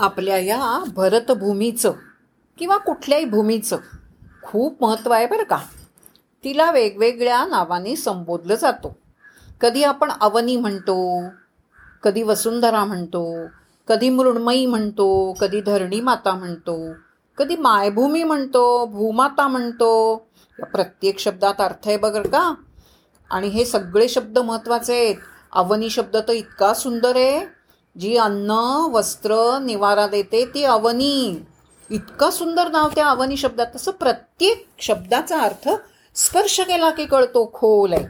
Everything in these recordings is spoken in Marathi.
आपल्या या भरतभूमीचं किंवा कुठल्याही भूमीचं खूप महत्त्व आहे बरं का. तिला वेगवेगळ्या नावाने संबोधलं जातो. कधी आपण अवनी म्हणतो कधी वसुंधरा म्हणतो कधी मृण्मयी म्हणतो कधी धरणी माता म्हणतो कधी मायभूमी म्हणतो भूमाता म्हणतो. या प्रत्येक शब्दात अर्थ आहे बघ का. आणि हे सगळे शब्द महत्त्वाचे आहेत. अवनी शब्द तर इतका सुंदर आहे. जी अन्न वस्त्र निवारा देते ती अवनी. इतका सुंदर नाव त्या अवनी शब्दात. तसं प्रत्येक शब्दाचा अर्थ स्पर्श केला की कळतो खोल आहे.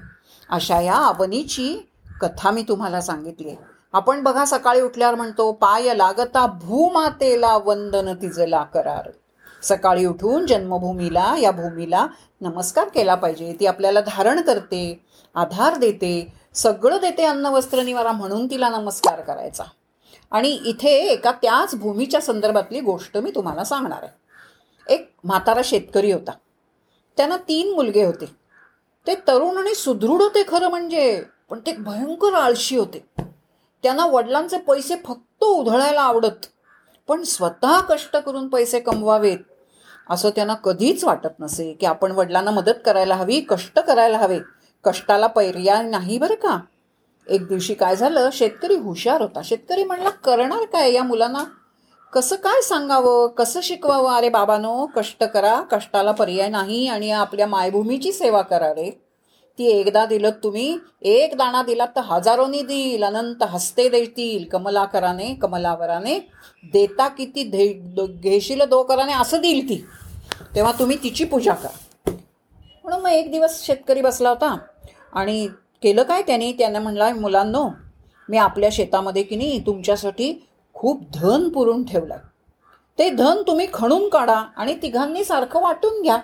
अशा या अवनीची कथा मी तुम्हाला सांगितली आहे. आपण बघा सकाळी उठल्यावर म्हणतो पाय लागता भूमातेला वंदन तिजला करार. सकाळी उठून जन्मभूमीला या भूमीला नमस्कार केला पाहिजे. ती आपल्याला धारण करते आधार देते सगळं देते अन्न वस्त्र निवारा म्हणून तिला नमस्कार करायचा. आणि इथे एका त्याच भूमीच्या संदर्भातली गोष्ट मी तुम्हाला सांगणार आहे. एक म्हातारा शेतकरी होता. त्यांना तीन मुलगे होते. ते तरुण आणि सुदृढ होते खरं म्हणजे पण ते भयंकर आळशी होते. त्यांना वडिलांचे पैसे फक्त उधळायला आवडत पण स्वतः कष्ट करून पैसे कमवावेत असं त्यांना कधीच वाटत नसे की आपण वडिलांना मदत करायला हवी कष्ट करायला हवे. कष्टाला पर्याय नाही बरं का? एक दिवशी काय झालं? शेतकरी हुशार होता. शेतकरी म्हणला करणार काय या मुलांना? कसं काय सांगावं? कसं शिकवावं? अरे बाबानो कष्ट करा. कष्टाला पर्याय नाही आणि आपल्या मायभूमीची सेवा करा रे. ती एकदा दिलं तुम्ही एक दाणा दिलात तर हजारोनी देईल. अनंत हस्ते देतील. कमलाकराने कमलावराने देता किती धे घेशील दो कराने असं देईल ती. तेव्हा तुम्ही तिची पूजा करा. म्हणून मग एक दिवस शेतकरी बसला होता आणि केलं काय त्याने? त्याने म्हणला मुलांनो मी आपल्या शेतामध्ये की नाही तुमच्यासाठी खूप धन पुरून ठेवलं ते धन तुम्ही खणून काढा आणि तिघांनी सारखं वाटून घ्या.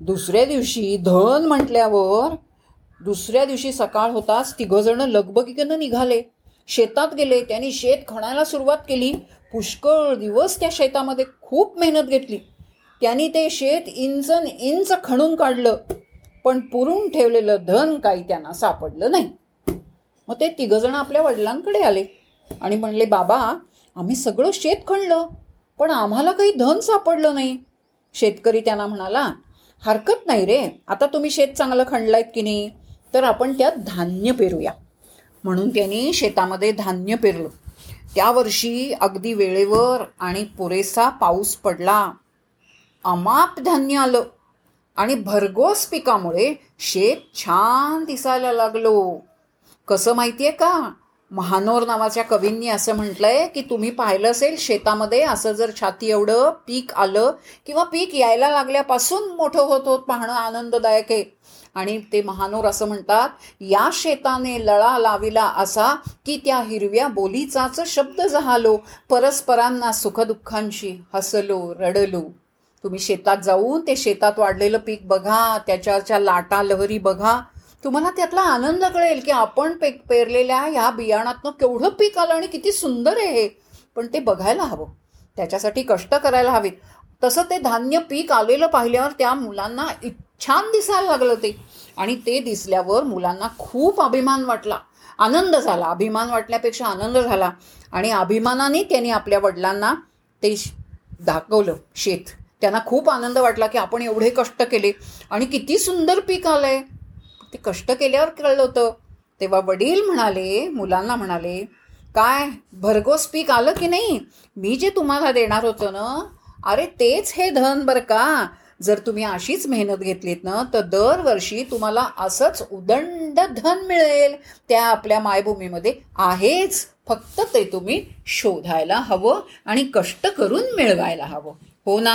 दुसऱ्या दिवशी धन म्हटल्यावर दुसऱ्या दिवशी सकाळ होताच तिघंजणं लगबगीनं निघाले. शेतात गेले त्यांनी शेत खणायला सुरुवात केली. पुष्कळ दिवस त्या शेतामध्ये खूप मेहनत घेतली. त्यांनी ते शेत इंचन इंच खणून काढलं. पण पुरून ठेवलेलं धन काही त्यांना सापडलं नाही. मग ते तिघजण आपल्या वडिलांकडे आले आणि म्हणले बाबा आम्ही सगळं शेत खणलं पण आम्हाला काही धन सापडलं नाही. शेतकरी त्यांना म्हणाला हरकत नाही रे आता तुम्ही शेत चांगलं खणलायत की नाही तर आपण त्यात धान्य पेरूया. म्हणून त्यांनी शेतामध्ये धान्य पेरलं. त्या वर्षी अगदी वेळेवर आणि पुरेसा पाऊस पडला. अमाप धान्य आलं. आणि भरघोस पिकामुळे शेत छान दिसायला लागलो. कसं माहितीये का? महानोर नावाच्या कवींनी असं म्हटलंय की तुम्ही पाहिलं असेल शेतामध्ये असं जर छाती एवढं पीक आलं किंवा पीक यायला लागल्यापासून मोठं होत होत पाहणं आनंददायक आहे. आणि ते महानोर असं म्हणतात या शेताने लळा लाविला असा की त्या हिरव्या बोलीचाच शब्द झालो परस्परांना सुखदुःखांशी हसलो रडलो. तुम्ही शेतात जाऊन ते शेतात वाढलेलं पीक बघा त्याच्याच्या लाटा लहरी बघा. तुम्हाला त्यातला आनंद कळेल की आपण पे पेरलेल्या ह्या बियाणातनं केवढं पीक आलं आणि किती सुंदर आहे हे. पण ते बघायला हवं. त्याच्यासाठी कष्ट करायला हवेत. तसं ते धान्य पीक आलेलं पाहिल्यावर त्या मुलांना छान दिसायला लागलं ते. आणि ते दिसल्यावर मुलांना खूप अभिमान वाटला. आनंद झाला. अभिमान वाटल्यापेक्षा आनंद झाला. आणि अभिमानाने त्यांनी आपल्या वडिलांना ते दाखवलं. शेत. त्यांना खूप आनंद वाटला की आपण एवढे कष्ट केले. आणि किती सुंदर पीक आलंय. ते कष्ट केल्यावर कळलं होतं. तेव्हा वडील म्हणाले मुलांना म्हणाले काय भरघोस पीक आलं की नाही? मी जे तुम्हाला देणार होतं ना अरे तेच हे धन बरं का. जर तुम्ही अशीच मेहनत घेतलीत ना तर दरवर्षी तुम्हाला असंच उदंड धन मिळेल. त्या आपल्या मायभूमीमध्ये आहेच. फक्त ते तुम्ही शोधायला हवं आणि कष्ट करून मिळवायला हवं. हो ना